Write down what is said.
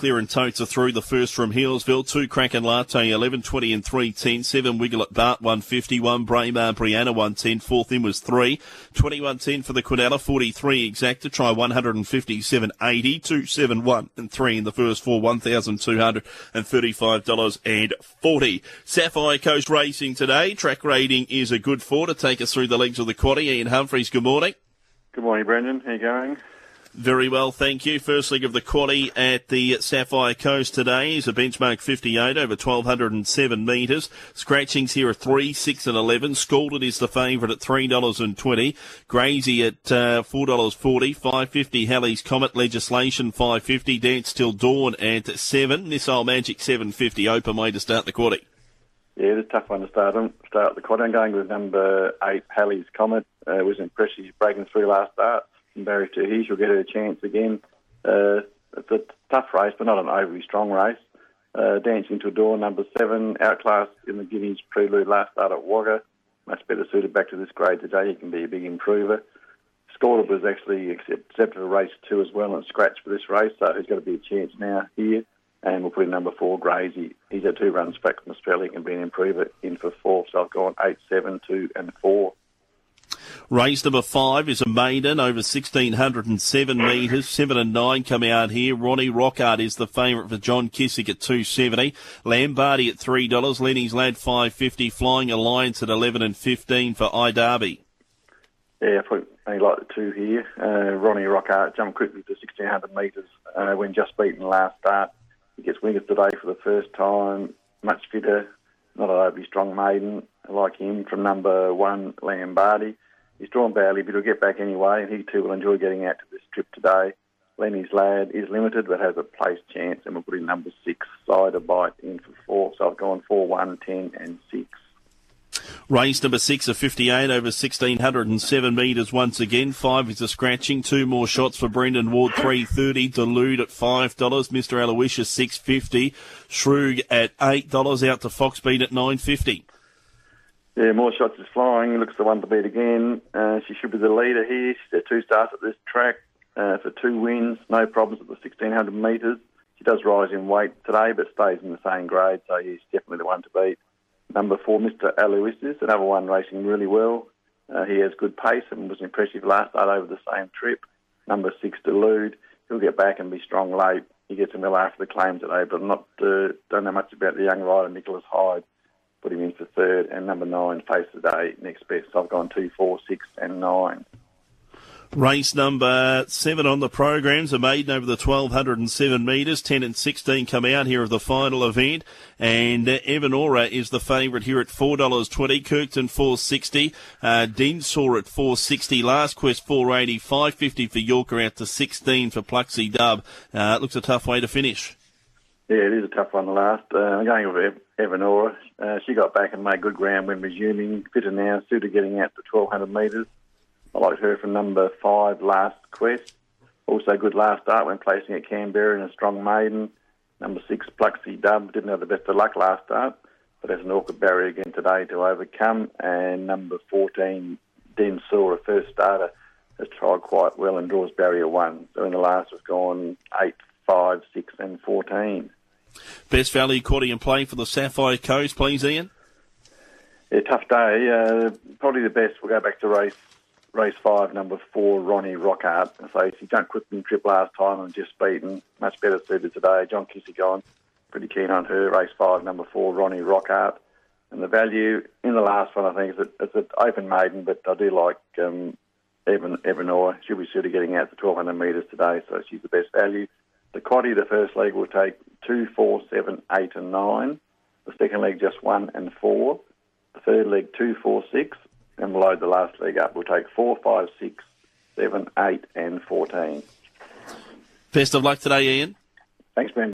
Clear and Totes are through. The first from Healesville, two Kraken Latte, 11, 20 and 3, 10, 7 Wiggle at Bart, 150, 1 Braemar, Brianna, 110, fourth in was 3, 21, 10 for the Quinella, 43 exact to try 157, 80, 2, 7, 1 and 3 in the first four, $1,235.40. Sapphire Coast Racing today, track rating is a good four to take us through the legs of the quaddy. Ian Humphreys, good morning. Good morning, Brendan. How you going? Very well, thank you. First leg of the quaddy at the Sapphire Coast today is a benchmark 58 over 1207 metres. Scratchings here are 3, 6 and 11. Scalded is the favourite at $3.20. Grazy at uh, $4.40. 550 Halley's Comet Legislation 550. Dance Till Dawn at 7. Missile Magic 750. Open way to start the quaddy. Yeah, it's a tough one to start on. Start the quad. I'm going with number eight, Halley's Comet. Uh, was impressive breaking through last start. Barry to he, she'll get her chance again. Uh, it's a tough race, but not an overly strong race. Uh, Dancing to Door, number seven, outclassed in the Guineas Prelude last start at Wagga. Much better suited back to this grade today. He can be a big improver. Scored was actually accepted a race two as well and scratched for this race, so he's got to be a chance now here and we'll put in number four, Grazy. He's had two runs back from Australia, can be an improver in for four. So I've gone eight, seven, two, and four. Race number five is a maiden over 1607 metres. Seven and nine come out here. Ronnie Rockart is the favourite for John Kissick at 270. Lambardi at $3. Lenny's Lad 550. Flying Alliance at 11 and 15 for I Derby. Yeah, I like the two here. Uh, Ronnie Rockart jumped quickly to 1600 metres uh, when just beaten last start. He gets winners today for the first time, much fitter, not an overly strong maiden like him from number one, Lambardi. He's drawn badly, but he'll get back anyway, and he too will enjoy getting out to this trip today. Lenny's lad is limited, but has a place chance, and we'll put in number six, Cider Bite, in for four. So I've gone four, one, ten, and six. Race number six of 58 over 1607 metres once again. Five is a scratching. Two more shots for Brendan Ward. 330. Delude at $5. Mr. Aloysius 650. Shroog at $8. Out to Foxbeat at 950. Yeah, more shots is flying. Looks the one to beat again. Uh, she should be the leader here. She's had two starts at this track uh, for two wins. No problems at the 1600 metres. She does rise in weight today, but stays in the same grade, so he's definitely the one to beat. Number four, Mr. Aloysius, another one racing really well. Uh, he has good pace and was impressive last start over the same trip. Number six, Delude, he'll get back and be strong late. He gets him well after the claim today, but I'm not uh, don't know much about the young rider Nicholas Hyde. Put him in for third, and number nine, Face the Day, next best. So I've gone two, four, six, and nine. Race number seven on the programs, a maiden over the 1207 metres, 10 and 16 come out here of the final event. And uh, Evanora is the favourite here at $4.20, Kirkton 460, uh, Densor at 460, Last Quest 480, 550 for Yorker out to 16 for Pluxy Dub. Uh, it looks a tough way to finish. Yeah, it is a tough one. The last, uh, I'm going with Evanora. Uh, she got back and made good ground when resuming. Fitter now, suited getting out to 1200 metres. I liked her from number five, Last Quest. Also good last start when placing at Canberra in a strong maiden. Number six, Pluxy Dub, didn't have the best of luck last start, but has an awkward barrier again today to overcome. And number 14, Den Saw, a first starter, has tried quite well and draws barrier one. So in the last, has gone eight, five, six, and 14. Best value quaddy and play for the Sapphire Coast, please, Ian. Yeah, tough day. Uh, probably the best. We'll go back to race race five, number four, Ronnie Rockart. So he jumped quick in trip last time and just beaten. Much better suited today. John Kissy on. Pretty keen on her. Race five, number four, Ronnie Rockart. And the value in the last one, I think, is it's an open maiden, but I do like um, Evan Evanor. She'll be sure of getting out to 1,200 metres today, so she's the best value. The quaddy, the first leg, will take two, four, seven, eight, and nine. The second leg, just one and four. The third leg, two, four, six and we'll load the last leg up. We'll take four, five, six, seven, eight, and 14. Best of luck today, Ian. Thanks, Ben.